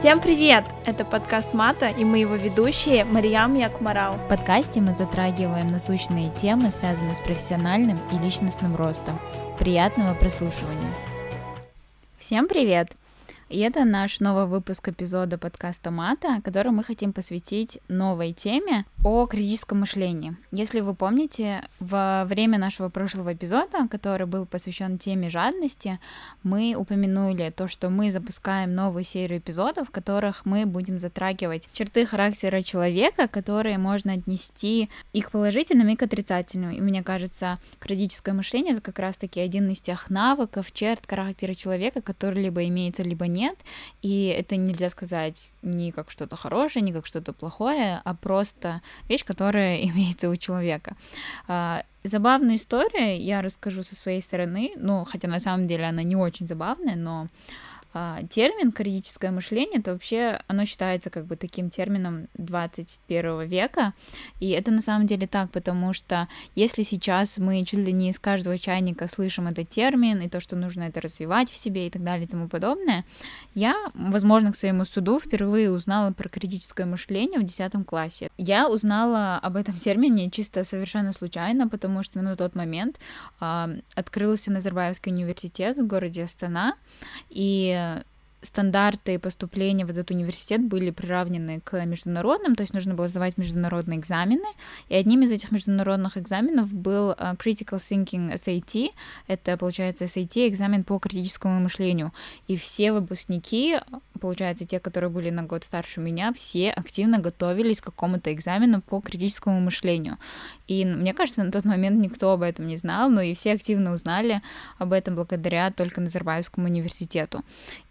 Всем привет! Это подкаст Мата, и мы его ведущие Мариям Якмарал. В подкасте мы затрагиваем насущные темы, связанные с профессиональным и личностным ростом. Приятного прослушивания! Всем привет! И это наш новый выпуск эпизода подкаста Мата, который мы хотим посвятить новой теме о критическом мышлении. Если вы помните, во время нашего прошлого эпизода, который был посвящен теме жадности, мы упомянули то, что мы запускаем новую серию эпизодов, в которых мы будем затрагивать черты характера человека, которые можно отнести и к положительным, и к отрицательным. И мне кажется, критическое мышление — это как раз-таки один из тех навыков, черт характера человека, который либо имеется, либо нет, и это нельзя сказать ни как что-то хорошее, ни как что-то плохое, а просто вещь, которая имеется у человека. А, забавную историю я расскажу со своей стороны, ну, хотя на самом деле она не очень забавная, но термин критическое мышление, это вообще, оно считается как бы таким термином 21 века, и это на самом деле так, потому что если сейчас мы чуть ли не из каждого чайника слышим этот термин, и то, что нужно это развивать в себе и так далее и тому подобное, я, возможно, к своему суду впервые узнала про критическое мышление в 10 классе. Я узнала об этом термине чисто совершенно случайно, потому что на тот момент э, открылся Назарбаевский университет в городе Астана, и yeah. Стандарты поступления в этот университет были приравнены к международным, то есть нужно было сдавать международные экзамены, и одним из этих международных экзаменов был э, Critical Thinking SAT, это, получается, SAT, экзамен по критическому мышлению, и все выпускники получается, те, которые были на год старше меня, все активно готовились к какому-то экзамену по критическому мышлению. И мне кажется, на тот момент никто об этом не знал, но и все активно узнали об этом благодаря только Назарбаевскому университету.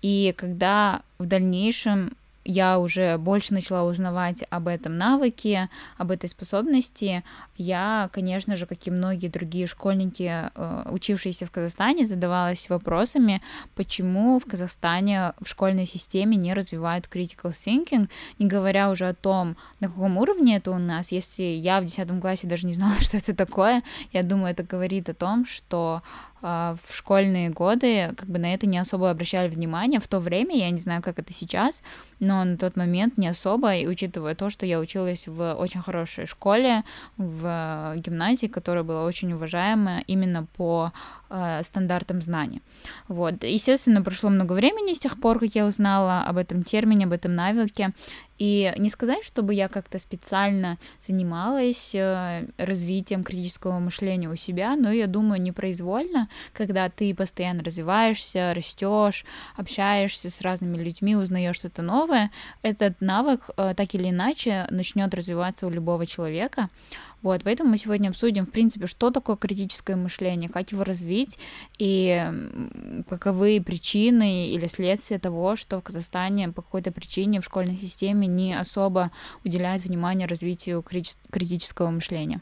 И когда в дальнейшем я уже больше начала узнавать об этом навыке, об этой способности, я, конечно же, как и многие другие школьники, э, учившиеся в Казахстане, задавалась вопросами, почему в Казахстане в школьной системе не развивают critical thinking, не говоря уже о том, на каком уровне это у нас. Если я в 10 классе даже не знала, что это такое, я думаю, это говорит о том, что в школьные годы как бы на это не особо обращали внимание. В то время, я не знаю, как это сейчас, но на тот момент не особо, и учитывая то, что я училась в очень хорошей школе, в гимназии, которая была очень уважаемая именно по э, стандартам знаний. Вот. Естественно, прошло много времени с тех пор, как я узнала об этом термине, об этом навыке, и не сказать, чтобы я как-то специально занималась э, развитием критического мышления у себя, но я думаю, непроизвольно, когда ты постоянно развиваешься, растешь, общаешься с разными людьми, узнаешь что-то новое, этот навык э, так или иначе начнет развиваться у любого человека. Вот, поэтому мы сегодня обсудим, в принципе, что такое критическое мышление, как его развить и каковы причины или следствия того, что в Казахстане по какой-то причине в школьной системе не особо уделяют внимание развитию критического мышления.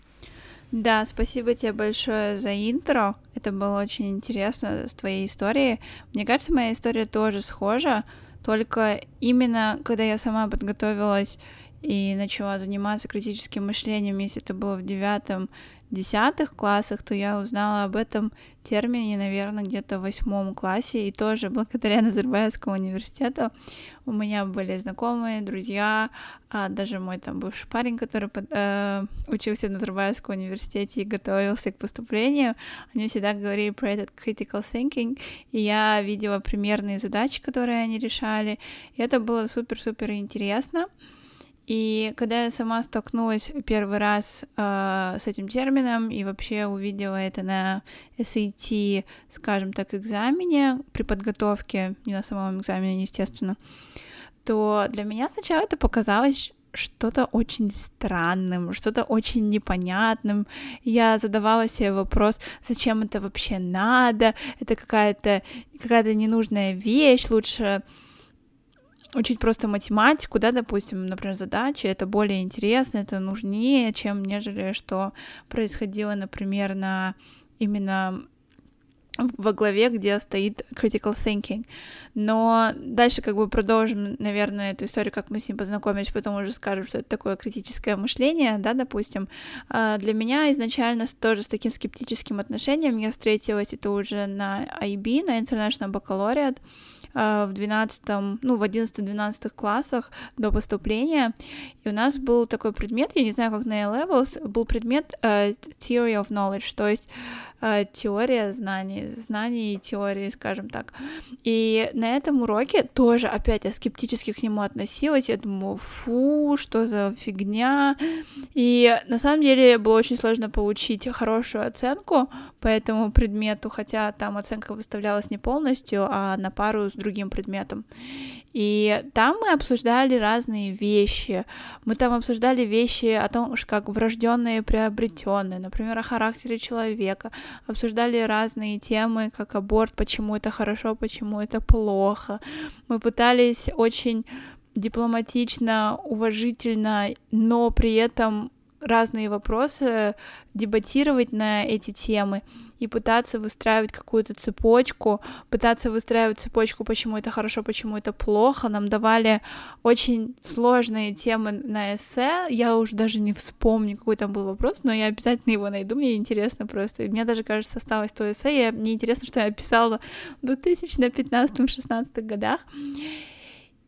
Да, спасибо тебе большое за интро. Это было очень интересно с твоей историей. Мне кажется, моя история тоже схожа, только именно когда я сама подготовилась и начала заниматься критическим мышлением, если это было в девятом, десятых классах, то я узнала об этом термине, наверное, где-то в восьмом классе, и тоже благодаря Назарбаевскому университету у меня были знакомые, друзья, а даже мой там бывший парень, который под, э, учился в Назарбаевском университете и готовился к поступлению, они всегда говорили про этот critical thinking, и я видела примерные задачи, которые они решали, и это было супер-супер интересно. И когда я сама столкнулась первый раз э, с этим термином и вообще увидела это на SAT, скажем так, экзамене, при подготовке, не на самом экзамене, естественно, то для меня сначала это показалось что-то очень странным, что-то очень непонятным. Я задавала себе вопрос, зачем это вообще надо, это какая-то какая-то ненужная вещь, лучше учить просто математику, да, допустим, например, задачи, это более интересно, это нужнее, чем нежели что происходило, например, на именно во главе, где стоит critical thinking. Но дальше как бы продолжим, наверное, эту историю, как мы с ним познакомились, потом уже скажем, что это такое критическое мышление, да, допустим. А для меня изначально тоже с таким скептическим отношением я встретилась это уже на IB, на International Baccalaureate, в 12, ну, в 11-12 классах до поступления, и у нас был такой предмет, я не знаю, как на A-Levels, был предмет uh, Theory of Knowledge, то есть теория знаний, знаний и теории, скажем так. И на этом уроке тоже опять я скептически к нему относилась, я думаю, фу, что за фигня, и на самом деле было очень сложно получить хорошую оценку по этому предмету, хотя там оценка выставлялась не полностью, а на пару с другим предметом. И там мы обсуждали разные вещи. Мы там обсуждали вещи о том, как врожденные приобретенные, например, о характере человека. Обсуждали разные темы, как аборт, почему это хорошо, почему это плохо. Мы пытались очень дипломатично, уважительно, но при этом разные вопросы дебатировать на эти темы и пытаться выстраивать какую-то цепочку, пытаться выстраивать цепочку, почему это хорошо, почему это плохо. Нам давали очень сложные темы на эссе. Я уже даже не вспомню, какой там был вопрос, но я обязательно его найду. Мне интересно просто. Мне даже, кажется, осталось то эссе. Я, мне интересно, что я писала в 2015-16 годах.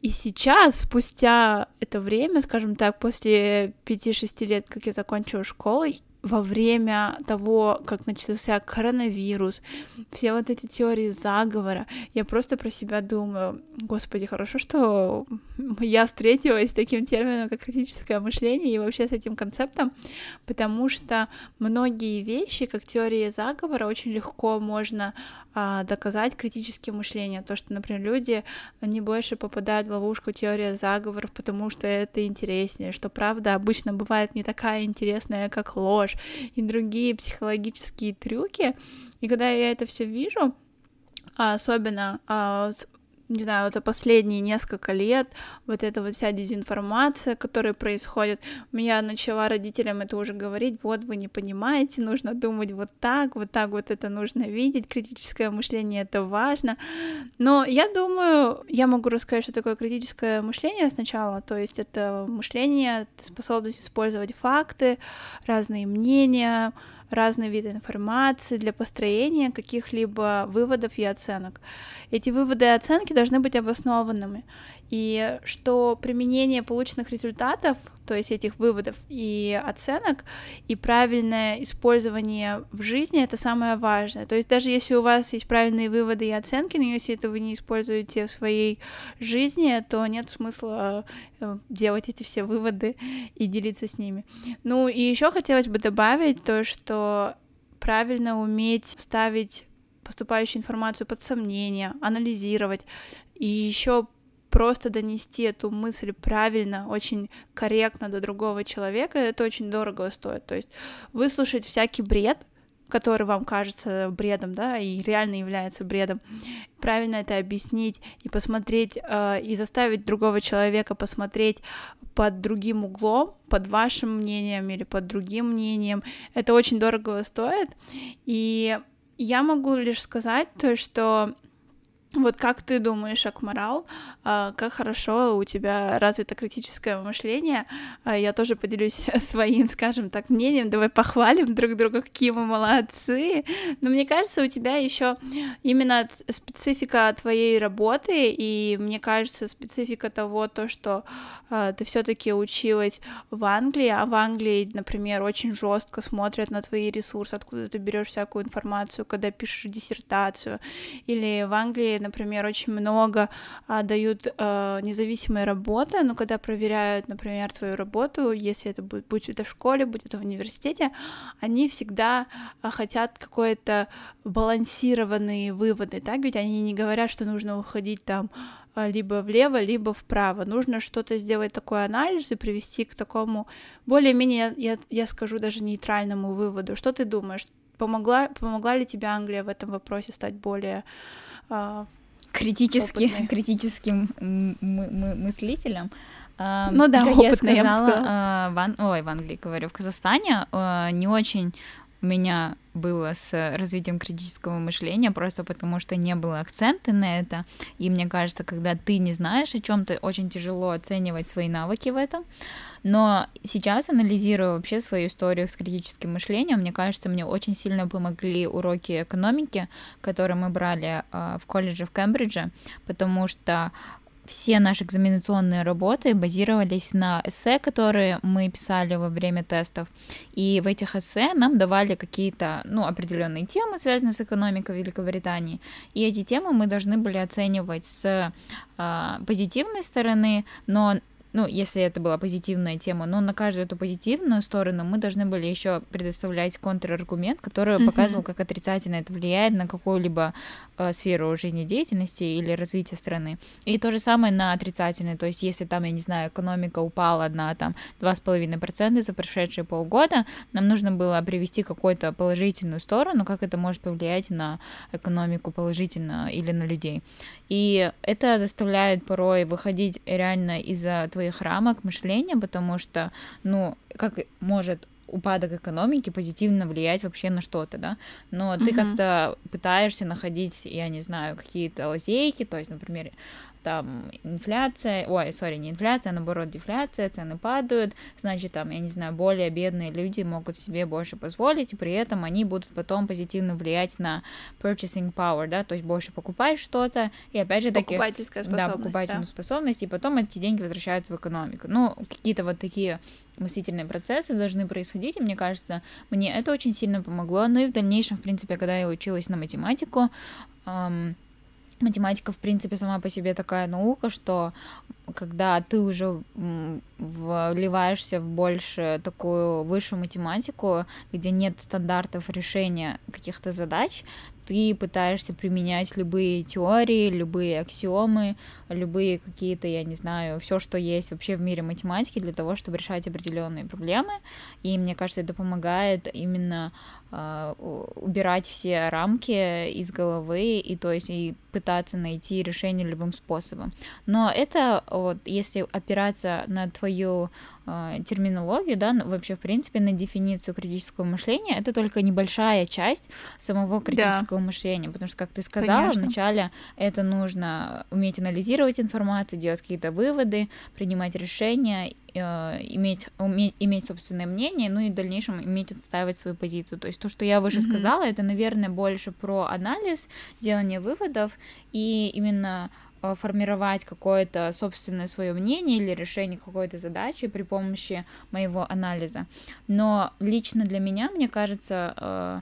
И сейчас, спустя это время, скажем так, после 5-6 лет, как я закончила школу, во время того, как начался коронавирус, все вот эти теории заговора, я просто про себя думаю, господи, хорошо, что я встретилась с таким термином, как критическое мышление, и вообще с этим концептом, потому что многие вещи, как теории заговора, очень легко можно доказать критическим мышлением. То, что, например, люди, не больше попадают в ловушку теории заговоров, потому что это интереснее, что правда обычно бывает не такая интересная, как ложь, и другие психологические трюки. И когда я это все вижу, а особенно а, не знаю, вот за последние несколько лет вот эта вот вся дезинформация, которая происходит, я начала родителям это уже говорить, вот вы не понимаете, нужно думать вот так, вот так вот это нужно видеть, критическое мышление это важно, но я думаю, я могу рассказать, что такое критическое мышление сначала, то есть это мышление, способность использовать факты, разные мнения, разные виды информации для построения каких-либо выводов и оценок. Эти выводы и оценки должны быть обоснованными и что применение полученных результатов, то есть этих выводов и оценок, и правильное использование в жизни — это самое важное. То есть даже если у вас есть правильные выводы и оценки, но если это вы не используете в своей жизни, то нет смысла э, делать эти все выводы и делиться с ними. Ну и еще хотелось бы добавить то, что правильно уметь ставить поступающую информацию под сомнение, анализировать, и еще просто донести эту мысль правильно, очень корректно до другого человека, это очень дорого стоит. То есть выслушать всякий бред, который вам кажется бредом, да, и реально является бредом, правильно это объяснить и посмотреть, э, и заставить другого человека посмотреть под другим углом, под вашим мнением или под другим мнением, это очень дорого стоит. И я могу лишь сказать то, что вот как ты думаешь, Акмарал, а, как хорошо у тебя развито критическое мышление? А, я тоже поделюсь своим, скажем так, мнением. Давай похвалим друг друга, какие мы молодцы. Но мне кажется, у тебя еще именно специфика твоей работы, и мне кажется, специфика того, то, что а, ты все-таки училась в Англии, а в Англии, например, очень жестко смотрят на твои ресурсы, откуда ты берешь всякую информацию, когда пишешь диссертацию, или в Англии например, очень много а, дают а, независимой работы, но когда проверяют, например, твою работу, если это будет, будь это в школе, будь это в университете, они всегда а, хотят какое-то балансированные выводы, так ведь они не говорят, что нужно уходить там а, либо влево, либо вправо. Нужно что-то сделать такой анализ и привести к такому более-менее, я, я скажу, даже нейтральному выводу. Что ты думаешь? Помогла, помогла ли тебе Англия в этом вопросе стать более критически, опытный. критическим мы, мыслителем. А, ну да, как я сказала, я в, Ан... Ой, в Англии говорю, в Казахстане не очень у меня было с развитием критического мышления, просто потому что не было акцента на это. И мне кажется, когда ты не знаешь о чем-то, очень тяжело оценивать свои навыки в этом. Но сейчас, анализируя вообще свою историю с критическим мышлением, мне кажется, мне очень сильно помогли уроки экономики, которые мы брали э, в колледже в Кембридже, потому что все наши экзаменационные работы базировались на эссе, которые мы писали во время тестов. И в этих эссе нам давали какие-то, ну, определенные темы, связанные с экономикой Великобритании. И эти темы мы должны были оценивать с э, позитивной стороны, но ну, если это была позитивная тема, но на каждую эту позитивную сторону мы должны были еще предоставлять контраргумент, который mm-hmm. показывал, как отрицательно это влияет на какую-либо э, сферу жизнедеятельности или развития страны. И то же самое на отрицательное, то есть если там, я не знаю, экономика упала на там 2,5% за прошедшие полгода, нам нужно было привести какую-то положительную сторону, как это может повлиять на экономику положительно или на людей. И это заставляет порой выходить реально из-за твоих рамок мышления, потому что, ну, как может упадок экономики позитивно влиять вообще на что-то, да, но ты mm-hmm. как-то пытаешься находить, я не знаю, какие-то лазейки, то есть, например, там инфляция, ой, сори, не инфляция, а наоборот дефляция, цены падают, значит, там, я не знаю, более бедные люди могут себе больше позволить, и при этом они будут потом позитивно влиять на purchasing power, да, то есть больше покупаешь что-то, и опять же таки... Покупательская способность, Да, покупательную да. способность, и потом эти деньги возвращаются в экономику. Ну, какие-то вот такие мыслительные процессы должны происходить, и мне кажется, мне это очень сильно помогло, ну и в дальнейшем, в принципе, когда я училась на математику, эм, математика, в принципе, сама по себе такая наука, что когда ты уже вливаешься в больше такую высшую математику, где нет стандартов решения каких-то задач, ты пытаешься применять любые теории, любые аксиомы, любые какие-то, я не знаю, все, что есть вообще в мире математики для того, чтобы решать определенные проблемы. И мне кажется, это помогает именно э, убирать все рамки из головы и то есть и пытаться найти решение любым способом. Но это вот если опираться на твою э, терминологию, да, вообще в принципе на дефиницию критического мышления, это только небольшая часть самого критического да. мышления, потому что, как ты сказала, Конечно. вначале это нужно уметь анализировать информацию, делать какие-то выводы, принимать решения, э, иметь, уметь, иметь собственное мнение, ну и в дальнейшем иметь отстаивать свою позицию. То есть то, что я выше mm-hmm. сказала, это, наверное, больше про анализ, делание выводов и именно Э, формировать какое-то собственное свое мнение или решение какой-то задачи при помощи моего анализа. Но лично для меня, мне кажется, э,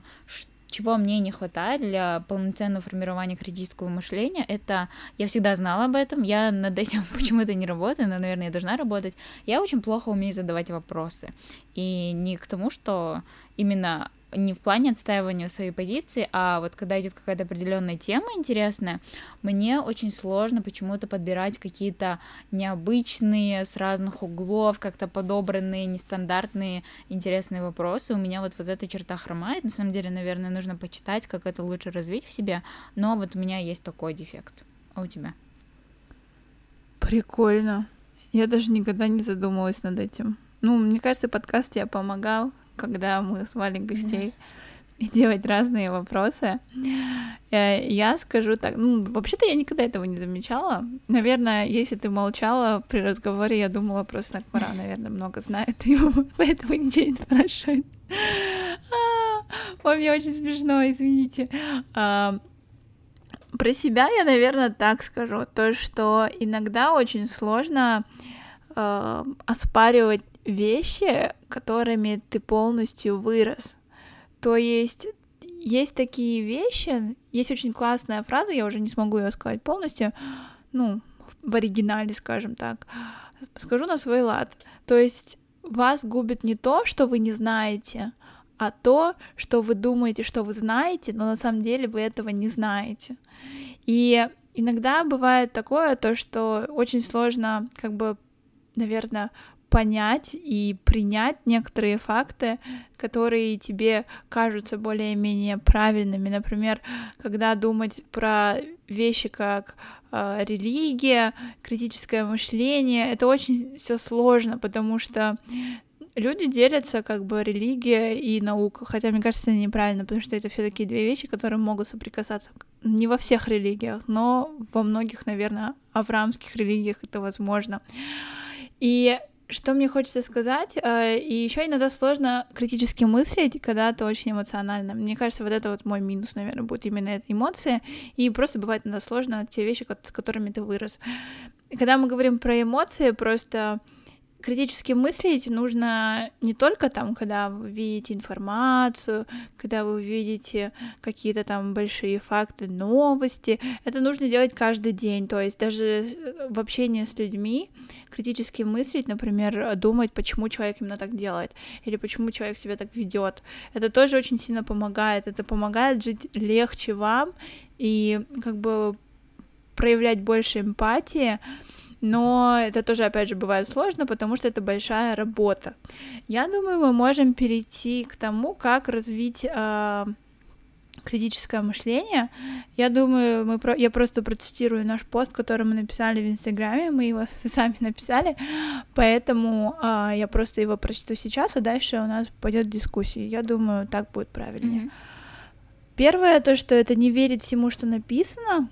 чего мне не хватает для полноценного формирования критического мышления, это я всегда знала об этом, я над этим почему-то не работаю, но, наверное, я должна работать. Я очень плохо умею задавать вопросы. И не к тому, что именно не в плане отстаивания своей позиции, а вот когда идет какая-то определенная тема интересная, мне очень сложно почему-то подбирать какие-то необычные, с разных углов, как-то подобранные, нестандартные, интересные вопросы. У меня вот, вот эта черта хромает. На самом деле, наверное, нужно почитать, как это лучше развить в себе. Но вот у меня есть такой дефект. А у тебя? Прикольно. Я даже никогда не задумывалась над этим. Ну, мне кажется, подкаст тебе помогал когда мы звали гостей и делать разные вопросы. Э, я скажу так, ну, вообще-то я никогда этого не замечала. Наверное, если ты молчала при разговоре, я думала, просто Накмара, наверное, много знает, и поэтому ничего не спрашивает. Ой, мне очень смешно, извините. А, про себя я, наверное, так скажу, то, что иногда очень сложно э, оспаривать вещи, которыми ты полностью вырос. То есть есть такие вещи, есть очень классная фраза, я уже не смогу ее сказать полностью, ну, в оригинале, скажем так. Скажу на свой лад. То есть вас губит не то, что вы не знаете, а то, что вы думаете, что вы знаете, но на самом деле вы этого не знаете. И иногда бывает такое, то, что очень сложно, как бы, наверное, понять и принять некоторые факты, которые тебе кажутся более-менее правильными. Например, когда думать про вещи как э, религия, критическое мышление, это очень все сложно, потому что люди делятся как бы религия и наука, хотя мне кажется, это неправильно, потому что это все таки две вещи, которые могут соприкасаться. Не во всех религиях, но во многих, наверное, авраамских религиях это возможно. И что мне хочется сказать, э, и еще иногда сложно критически мыслить, когда ты очень эмоционально. Мне кажется, вот это вот мой минус, наверное, будет именно эта эмоция, и просто бывает иногда сложно те вещи, с которыми ты вырос. Когда мы говорим про эмоции, просто критически мыслить нужно не только там, когда вы видите информацию, когда вы видите какие-то там большие факты, новости. Это нужно делать каждый день. То есть даже э, в общении с людьми критически мыслить, например, думать, почему человек именно так делает, или почему человек себя так ведет. Это тоже очень сильно помогает. Это помогает жить легче вам и как бы проявлять больше эмпатии, но это тоже, опять же, бывает сложно, потому что это большая работа. Я думаю, мы можем перейти к тому, как развить э, критическое мышление. Я думаю, мы про... я просто процитирую наш пост, который мы написали в Инстаграме, мы его сами написали, поэтому э, я просто его прочту сейчас, а дальше у нас пойдет дискуссия. Я думаю, так будет правильнее. Mm-hmm. Первое то, что это не верить всему, что написано,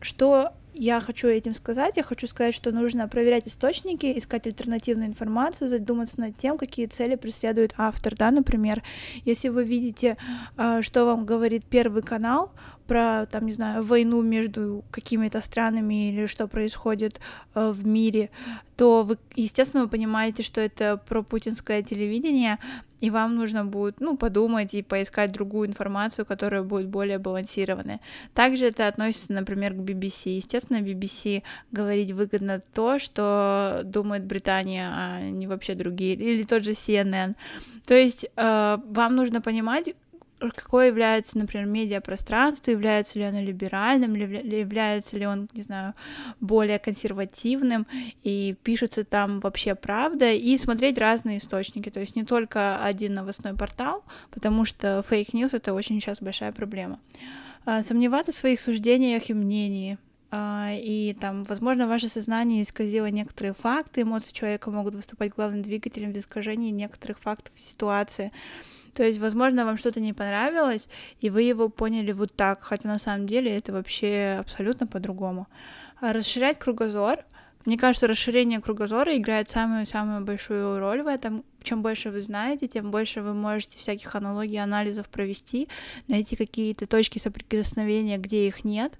что я хочу этим сказать? Я хочу сказать, что нужно проверять источники, искать альтернативную информацию, задуматься над тем, какие цели преследует автор, да, например, если вы видите, а, что вам говорит Первый канал, про, там, не знаю, войну между какими-то странами или что происходит э, в мире, то вы, естественно, вы понимаете, что это про путинское телевидение, и вам нужно будет, ну, подумать и поискать другую информацию, которая будет более балансированная. Также это относится, например, к BBC. Естественно, BBC говорить выгодно то, что думает Британия, а не вообще другие, или тот же CNN. То есть э, вам нужно понимать, какое является, например, медиапространство, является ли оно либеральным, или является ли он, не знаю, более консервативным, и пишется там вообще правда, и смотреть разные источники, то есть не только один новостной портал, потому что fake news — это очень сейчас большая проблема. А, сомневаться в своих суждениях и мнении, а, и там, возможно, ваше сознание исказило некоторые факты, эмоции человека могут выступать главным двигателем в искажении некоторых фактов и ситуации. То есть, возможно, вам что-то не понравилось, и вы его поняли вот так, хотя на самом деле это вообще абсолютно по-другому. А расширять кругозор. Мне кажется, расширение кругозора играет самую-самую большую роль в этом. Чем больше вы знаете, тем больше вы можете всяких аналогий, анализов провести, найти какие-то точки соприкосновения, где их нет.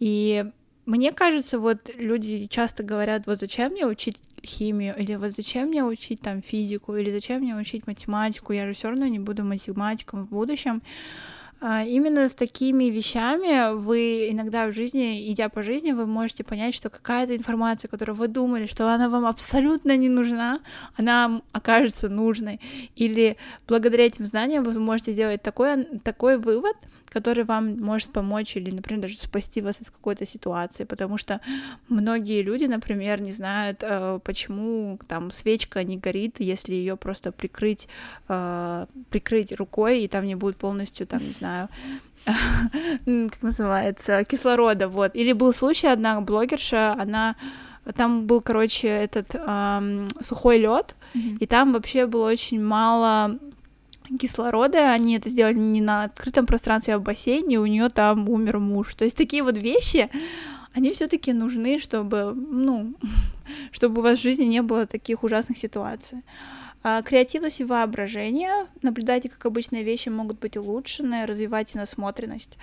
И мне кажется, вот люди часто говорят, вот зачем мне учить химию, или вот зачем мне учить там физику, или зачем мне учить математику, я же все равно не буду математиком в будущем. А, именно с такими вещами вы иногда в жизни, идя по жизни, вы можете понять, что какая-то информация, которую вы думали, что она вам абсолютно не нужна, она окажется нужной. Или благодаря этим знаниям вы можете сделать такой, такой вывод, который вам может помочь или, например, даже спасти вас из какой-то ситуации, потому что многие люди, например, не знают, э, почему там свечка не горит, если ее просто прикрыть, э, прикрыть рукой, и там не будет полностью, там, не знаю, как называется, кислорода, вот. Или был случай, одна блогерша, она там был, короче, этот эм, сухой лед, mm-hmm. и там вообще было очень мало кислорода, они это сделали не на открытом пространстве, а в бассейне, у нее там умер муж. То есть такие вот вещи, они все-таки нужны, чтобы, ну, чтобы у вас в жизни не было таких ужасных ситуаций. А, креативность и воображение. Наблюдайте, как обычные вещи могут быть улучшены, развивайте насмотренность.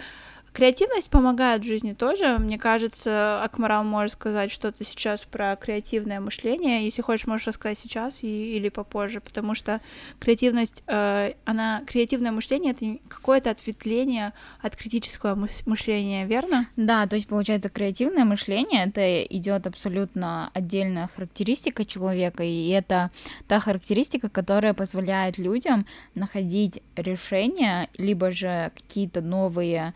Креативность помогает в жизни тоже. Мне кажется, Акмарал может сказать что-то сейчас про креативное мышление. Если хочешь, можешь рассказать сейчас и, или попозже, потому что креативность, э, она, креативное мышление — это какое-то ответвление от критического мышления, верно? Да, то есть, получается, креативное мышление — это идет абсолютно отдельная характеристика человека, и это та характеристика, которая позволяет людям находить решения, либо же какие-то новые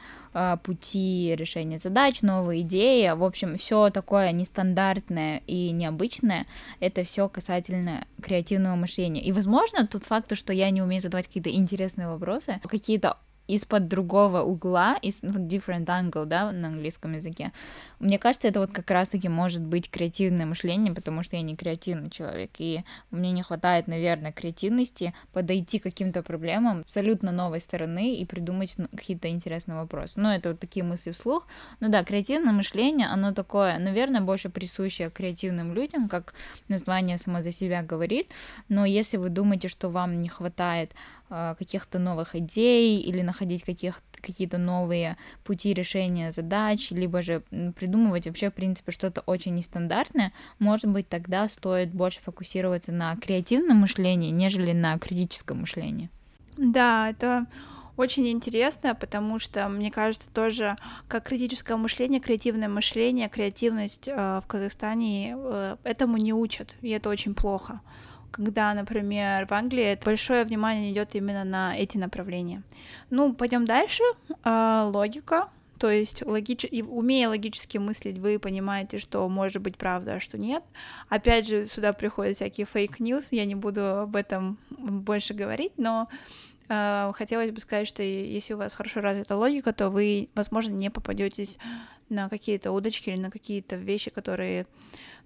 пути решения задач, новые идеи, в общем, все такое нестандартное и необычное, это все касательно креативного мышления. И, возможно, тот факт, что я не умею задавать какие-то интересные вопросы, какие-то из-под другого угла, из ну, different angle, да, на английском языке. Мне кажется, это вот как раз-таки может быть креативное мышление, потому что я не креативный человек, и мне не хватает, наверное, креативности подойти к каким-то проблемам абсолютно новой стороны и придумать ну, какие-то интересные вопросы. Ну, это вот такие мысли вслух. Ну да, креативное мышление, оно такое, наверное, больше присущее креативным людям, как название само за себя говорит, но если вы думаете, что вам не хватает каких-то новых идей или находить каких какие-то новые пути решения задач, либо же придумывать вообще, в принципе, что-то очень нестандартное, может быть, тогда стоит больше фокусироваться на креативном мышлении, нежели на критическом мышлении. Да, это очень интересно, потому что, мне кажется, тоже как критическое мышление, креативное мышление, креативность э, в Казахстане э, этому не учат, и это очень плохо когда, например, в Англии большое внимание идет именно на эти направления. Ну, пойдем дальше. А, логика. То есть, логич... умея логически мыслить, вы понимаете, что может быть правда, а что нет. Опять же, сюда приходят всякие fake news, я не буду об этом больше говорить, но э, хотелось бы сказать, что если у вас хорошо развита логика, то вы, возможно, не попадетесь на какие-то удочки или на какие-то вещи, которые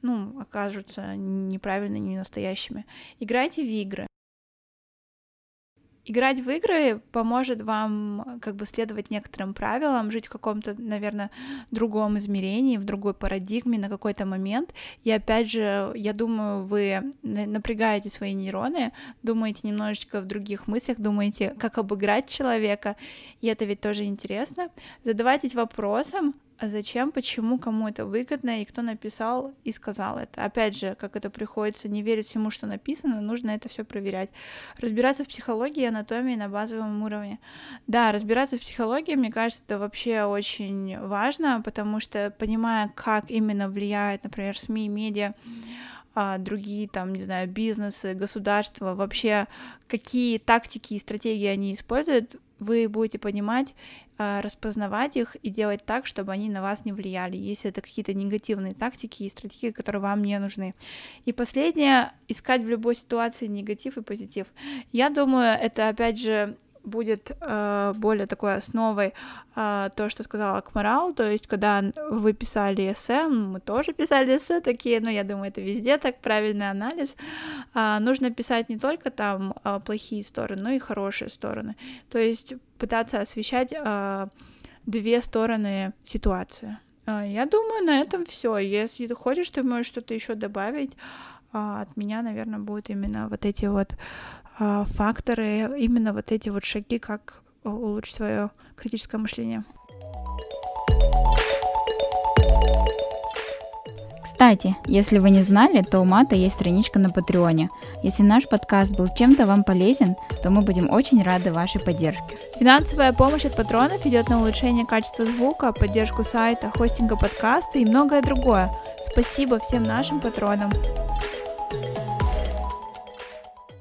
ну, окажутся неправильными, не настоящими. Играйте в игры. Играть в игры поможет вам как бы следовать некоторым правилам, жить в каком-то, наверное, другом измерении, в другой парадигме на какой-то момент. И опять же, я думаю, вы напрягаете свои нейроны, думаете немножечко в других мыслях, думаете, как обыграть человека, и это ведь тоже интересно. Задавайтесь вопросом, зачем, почему, кому это выгодно и кто написал и сказал это. Опять же, как это приходится, не верить всему, что написано, нужно это все проверять. Разбираться в психологии анатомии на базовом уровне. Да, разбираться в психологии, мне кажется, это вообще очень важно, потому что понимая, как именно влияет, например, СМИ, медиа, а, другие там, не знаю, бизнесы, государства, вообще какие тактики и стратегии они используют, вы будете понимать, а, распознавать их и делать так, чтобы они на вас не влияли, если это какие-то негативные тактики и стратегии, которые вам не нужны. И последнее, искать в любой ситуации негатив и позитив. Я думаю, это опять же будет э, более такой основой э, то, что сказала Акмарал, то есть когда вы писали эссе, мы тоже писали эссе такие, но я думаю, это везде так, правильный анализ, э, нужно писать не только там э, плохие стороны, но и хорошие стороны, то есть пытаться освещать э, две стороны ситуации. Э, я думаю, на этом все. Если ты хочешь, ты можешь что-то еще добавить. Э, от меня, наверное, будет именно вот эти вот а, факторы, именно вот эти вот шаги, как улучшить свое критическое мышление. Кстати, если вы не знали, то у Мата есть страничка на Патреоне. Если наш подкаст был чем-то вам полезен, то мы будем очень рады вашей поддержке. Финансовая помощь от патронов идет на улучшение качества звука, поддержку сайта, хостинга подкаста и многое другое. Спасибо всем нашим патронам.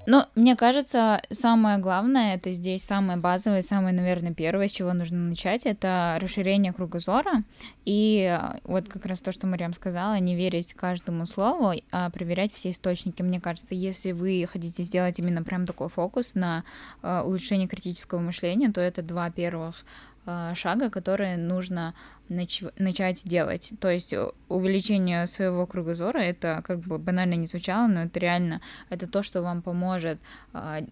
Но мне кажется, самое главное, это здесь самое базовое, самое, наверное, первое, с чего нужно начать, это расширение кругозора. И э, вот как раз то, что Мариам сказала, не верить каждому слову, а проверять все источники. Мне кажется, если вы хотите сделать именно прям такой фокус на э, улучшение критического мышления, то это два первых шага, которые нужно нач- начать делать. То есть увеличение своего кругозора, это как бы банально не звучало, но это реально, это то, что вам поможет э,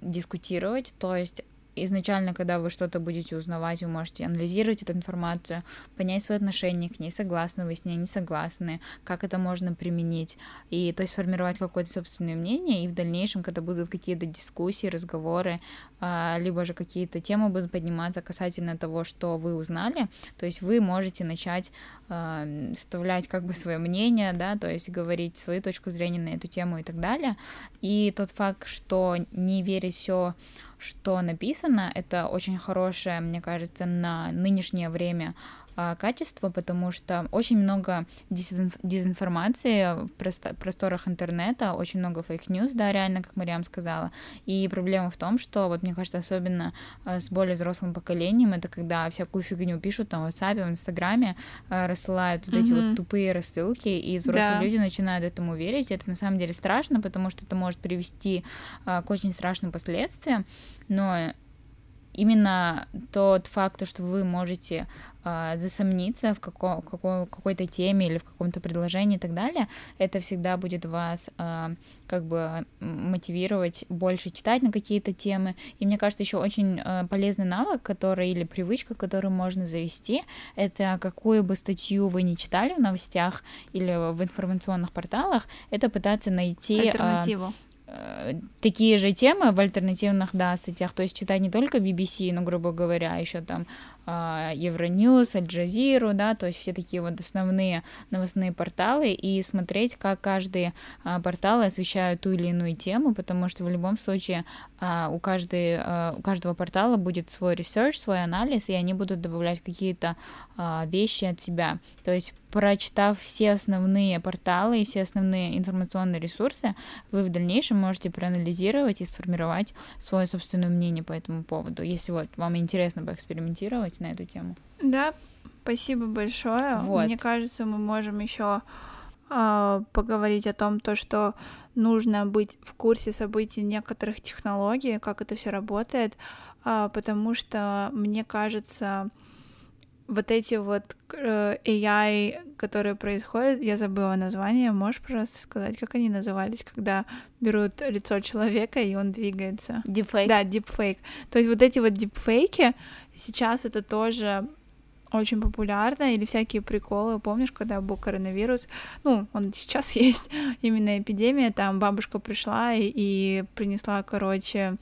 дискутировать, то есть изначально, когда вы что-то будете узнавать, вы можете анализировать эту информацию, понять свои отношения к ней, согласны вы с ней, не согласны, как это можно применить, и то есть формировать какое-то собственное мнение, и в дальнейшем, когда будут какие-то дискуссии, разговоры, а, либо же какие-то темы будут подниматься касательно того, что вы узнали, то есть вы можете начать э, вставлять как бы свое мнение, да, то есть говорить свою точку зрения на эту тему и так далее, и тот факт, что не верить все что написано, это очень хорошее, мне кажется, на нынешнее время а, качество, потому что очень много дезинформации в просторах интернета, очень много fake news, да, реально, как Мариам сказала. И проблема в том, что, вот мне кажется, особенно а, с более взрослым поколением, это когда всякую фигню пишут там в WhatsApp, в Инстаграме, а, рассылают вот эти mm-hmm. вот тупые рассылки, и взрослые да. люди начинают этому верить. Это на самом деле страшно, потому что это может привести к очень страшным последствиям, но именно тот факт, что вы можете э, засомниться в каком, какой, какой-то теме или в каком-то предложении и так далее, это всегда будет вас э, как бы мотивировать больше читать на какие-то темы. И мне кажется, еще очень э, полезный навык, который или привычка, которую можно завести, это какую бы статью вы не читали в новостях или в информационных порталах, это пытаться найти... Альтернативу. Э, такие же темы в альтернативных, да, статьях, то есть читать не только BBC, но, грубо говоря, еще там а, Euronews, Аль-Джазиру, да, то есть все такие вот основные новостные порталы и смотреть, как каждый а, портал освещает ту или иную тему, потому что в любом случае а, у, каждой, у каждого портала будет свой research, свой анализ, и они будут добавлять какие-то вещи от себя. То есть прочитав все основные порталы и все основные информационные ресурсы, вы в дальнейшем можете проанализировать и сформировать свое собственное мнение по этому поводу. Если вот вам интересно поэкспериментировать, на эту тему. Да, спасибо большое. Вот. Мне кажется, мы можем еще э, поговорить о том, то, что нужно быть в курсе событий некоторых технологий, как это все работает, э, потому что мне кажется, вот эти вот э, AI, которые происходят, я забыла название, можешь, пожалуйста, сказать, как они назывались, когда берут лицо человека и он двигается? Deepfake. Да, deepfake. То есть вот эти вот дипфейки, сейчас это тоже очень популярно, или всякие приколы. Помнишь, когда был коронавирус? Ну, он сейчас есть, именно эпидемия, там бабушка пришла и, и принесла, короче,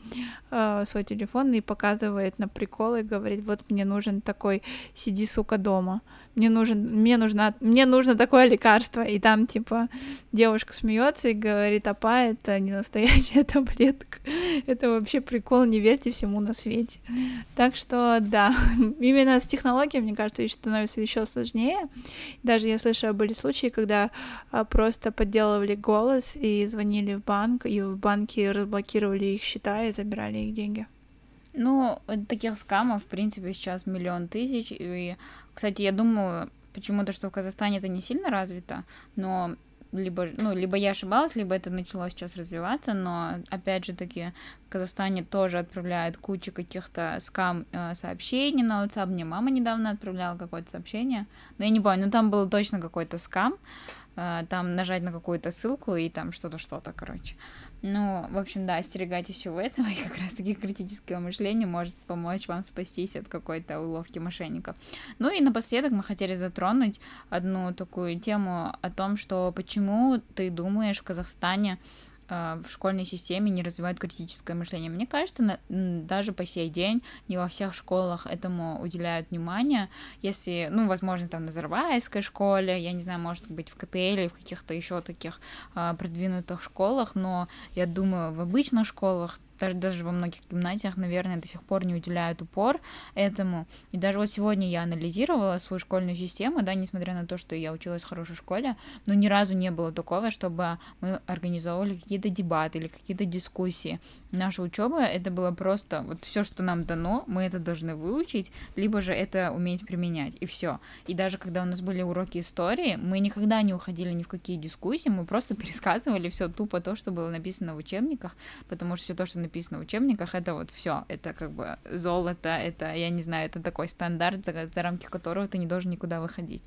э, свой телефон и показывает на приколы говорит, вот мне нужен такой, сиди, сука, дома мне нужен, мне нужна, мне нужно такое лекарство, и там типа девушка смеется и говорит, апа, это не настоящая таблетка, это вообще прикол, не верьте всему на свете. Так что да, именно с технологией, мне кажется, становится еще сложнее. Даже я слышала, были случаи, когда а, просто подделывали голос и звонили в банк, и в банке разблокировали их счета и забирали их деньги. Ну, таких скамов, в принципе, сейчас миллион тысяч. И, кстати, я думаю, почему-то, что в Казахстане это не сильно развито, но либо, ну, либо я ошибалась, либо это начало сейчас развиваться, но, опять же таки, в Казахстане тоже отправляют кучу каких-то скам э, на WhatsApp. Мне мама недавно отправляла какое-то сообщение, но я не помню, но там был точно какой-то скам, э, там нажать на какую-то ссылку и там что-то, что-то, короче. Ну, в общем, да, остерегайтесь всего этого, и как раз-таки критическое мышление может помочь вам спастись от какой-то уловки мошенников. Ну и напоследок мы хотели затронуть одну такую тему о том, что почему ты думаешь в Казахстане в школьной системе не развивают критическое мышление. Мне кажется, даже по сей день не во всех школах этому уделяют внимание. Если, ну, возможно, там на Зарваевской школе, я не знаю, может быть, в КТЛ или в каких-то еще таких а, продвинутых школах, но я думаю, в обычных школах даже, даже во многих гимназиях, наверное, до сих пор не уделяют упор этому. И даже вот сегодня я анализировала свою школьную систему, да, несмотря на то, что я училась в хорошей школе, но ни разу не было такого, чтобы мы организовывали какие-то дебаты или какие-то дискуссии. Наша учеба это было просто вот все, что нам дано, мы это должны выучить, либо же это уметь применять, и все. И даже когда у нас были уроки истории, мы никогда не уходили ни в какие дискуссии, мы просто пересказывали все тупо то, что было написано в учебниках, потому что все то, что написано в учебниках, это вот все, это как бы золото, это, я не знаю, это такой стандарт, за, за рамки которого ты не должен никуда выходить.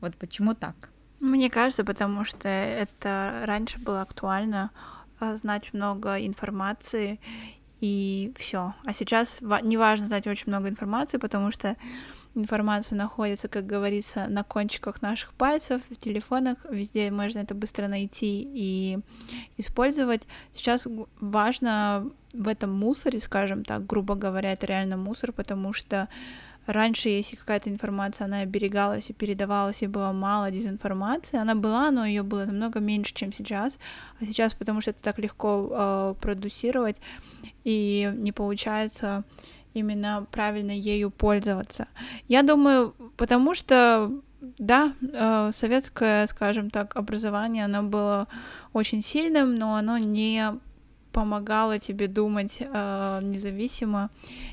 Вот почему так? Мне кажется, потому что это раньше было актуально а, знать много информации и все. А сейчас важно знать очень много информации, потому что информация находится, как говорится, на кончиках наших пальцев, в телефонах, везде можно это быстро найти и использовать. Сейчас важно в этом мусоре, скажем так, грубо говоря, это реально мусор, потому что раньше, если какая-то информация, она оберегалась и передавалась, и было мало дезинформации, она была, но ее было намного меньше, чем сейчас. А сейчас, потому что это так легко э, продуцировать, и не получается именно правильно ею пользоваться. Я думаю, потому что да, э, советское, скажем так, образование, оно было очень сильным, но оно не помогало тебе думать э, независимо,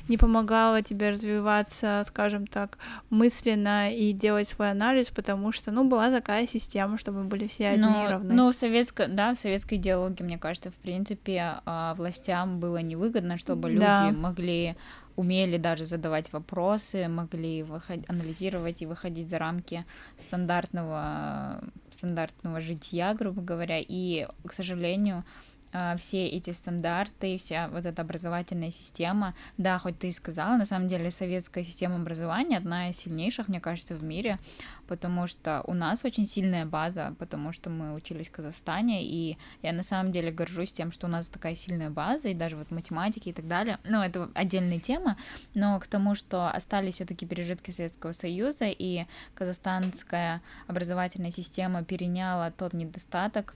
не помогало тебе развиваться, скажем так, мысленно и делать свой анализ, потому что, ну, была такая система, чтобы были все одни но, и равны. Ну, в советской, да, в советской идеологии, мне кажется, в принципе, э, властям было невыгодно, чтобы люди да. могли умели даже задавать вопросы, могли выход... анализировать и выходить за рамки стандартного, стандартного жития, грубо говоря. И, к сожалению, а, все эти стандарты, вся вот эта образовательная система, да, хоть ты и сказала, на самом деле советская система образования одна из сильнейших, мне кажется, в мире, потому что у нас очень сильная база, потому что мы учились в Казахстане, и я на самом деле горжусь тем, что у нас такая сильная база, и даже вот математики и так далее, ну, это отдельная тема, но к тому, что остались все таки пережитки Советского Союза, и казахстанская образовательная система переняла тот недостаток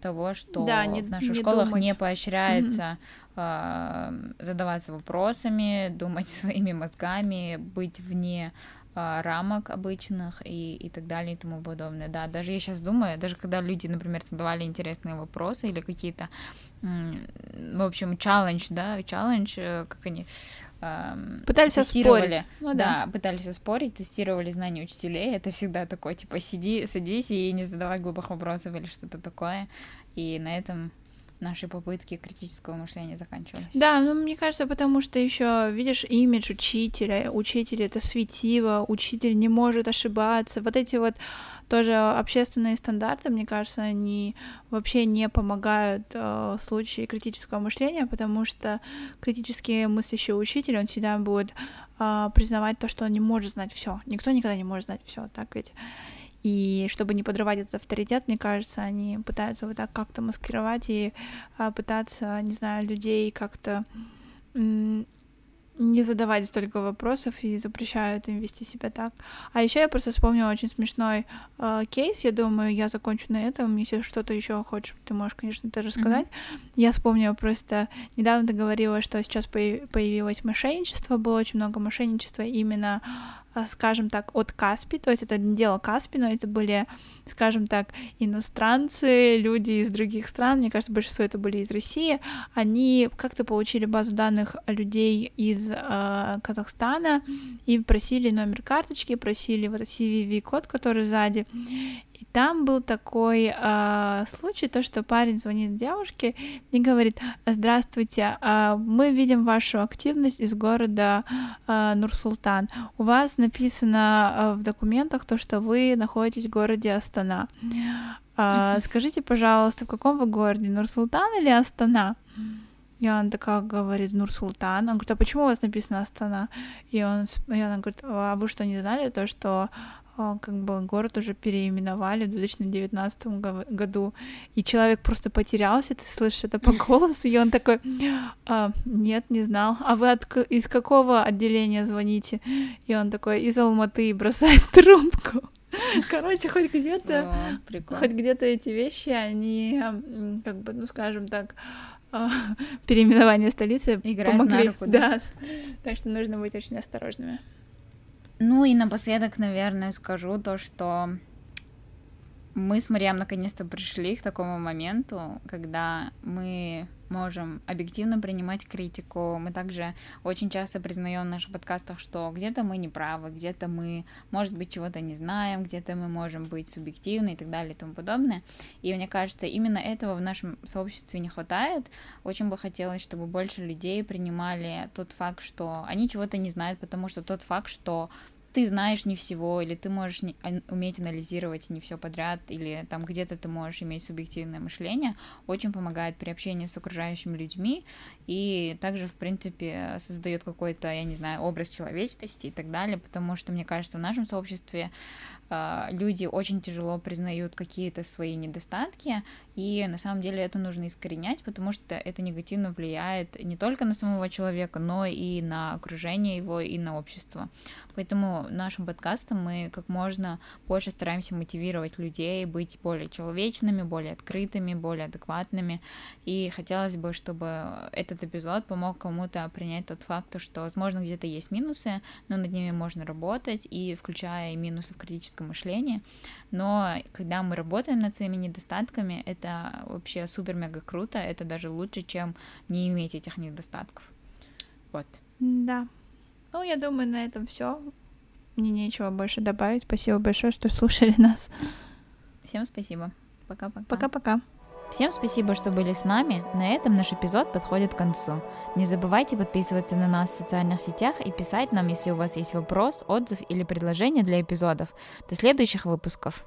того, что да, не, в наших не школах думать. не поощряется mm-hmm. э, задаваться вопросами, думать своими мозгами, быть вне рамок обычных и, и так далее и тому подобное. Да, даже я сейчас думаю, даже когда люди, например, задавали интересные вопросы или какие-то, в общем, челлендж, да, челлендж, э, как они эм, пытались тестировали, ну, да. да, пытались оспорить, тестировали знания учителей, это всегда такое, типа, сиди, садись и не задавай глупых вопросов или что-то такое, и на этом наши попытки критического мышления заканчивались. Да, ну мне кажется, потому что еще видишь имидж учителя, учитель это светило, учитель не может ошибаться, вот эти вот тоже общественные стандарты, мне кажется, они вообще не помогают э, в случае критического мышления, потому что критически мыслящий учитель, он всегда будет э, признавать то, что он не может знать все. Никто никогда не может знать все, так ведь. И чтобы не подрывать этот авторитет, мне кажется, они пытаются вот так как-то маскировать и а, пытаться, не знаю, людей как-то не задавать столько вопросов и запрещают им вести себя так. А еще я просто вспомнила очень смешной э, кейс. Я думаю, я закончу на этом. Если что-то еще хочешь, ты можешь, конечно, это рассказать. Mm-hmm. Я вспомнила просто недавно ты говорила, что сейчас появилось мошенничество, было очень много мошенничества именно скажем так, от Каспи, то есть это не дело Каспи, но это были, скажем так, иностранцы, люди из других стран, мне кажется, большинство это были из России, они как-то получили базу данных людей из э, Казахстана и просили номер карточки, просили вот CVV-код, который сзади, и там был такой э, случай, то, что парень звонит девушке и говорит, здравствуйте, э, мы видим вашу активность из города э, Нур-Султан. У вас написано э, в документах то, что вы находитесь в городе Астана. Э, скажите, пожалуйста, в каком вы городе, Нур-Султан или Астана? И она такая говорит, Нур-Султан. Он говорит, а почему у вас написано Астана? И, он, и она говорит, а вы что, не знали то, что как бы город уже переименовали в 2019 году, и человек просто потерялся, ты слышишь это по голосу, и он такой, а, нет, не знал, а вы от, из какого отделения звоните? И он такой, из Алматы, и бросает трубку. Короче, хоть где-то, хоть где-то эти вещи, они, как бы, ну, скажем так, а, переименование столицы Играет помогли. Руку, да? да. Так что нужно быть очень осторожными. Ну и напоследок, наверное, скажу то, что мы с Мариам наконец-то пришли к такому моменту, когда мы можем объективно принимать критику. Мы также очень часто признаем в наших подкастах, что где-то мы не правы, где-то мы, может быть, чего-то не знаем, где-то мы можем быть субъективны и так далее и тому подобное. И мне кажется, именно этого в нашем сообществе не хватает. Очень бы хотелось, чтобы больше людей принимали тот факт, что они чего-то не знают, потому что тот факт, что ты знаешь не всего, или ты можешь не, уметь анализировать не все подряд, или там где-то ты можешь иметь субъективное мышление, очень помогает при общении с окружающими людьми, и также, в принципе, создает какой-то, я не знаю, образ человечности и так далее, потому что, мне кажется, в нашем сообществе люди очень тяжело признают какие-то свои недостатки, и на самом деле это нужно искоренять, потому что это негативно влияет не только на самого человека, но и на окружение его, и на общество. Поэтому нашим подкастом мы как можно больше стараемся мотивировать людей быть более человечными, более открытыми, более адекватными. И хотелось бы, чтобы этот эпизод помог кому-то принять тот факт, что, возможно, где-то есть минусы, но над ними можно работать, и включая минусы в критическом мышлении. Но когда мы работаем над своими недостатками, это вообще супер-мега круто, это даже лучше, чем не иметь этих недостатков. Вот. Да, ну, я думаю, на этом все. Мне нечего больше добавить. Спасибо большое, что слушали нас. Всем спасибо. Пока-пока. Пока-пока. Всем спасибо, что были с нами. На этом наш эпизод подходит к концу. Не забывайте подписываться на нас в социальных сетях и писать нам, если у вас есть вопрос, отзыв или предложение для эпизодов. До следующих выпусков.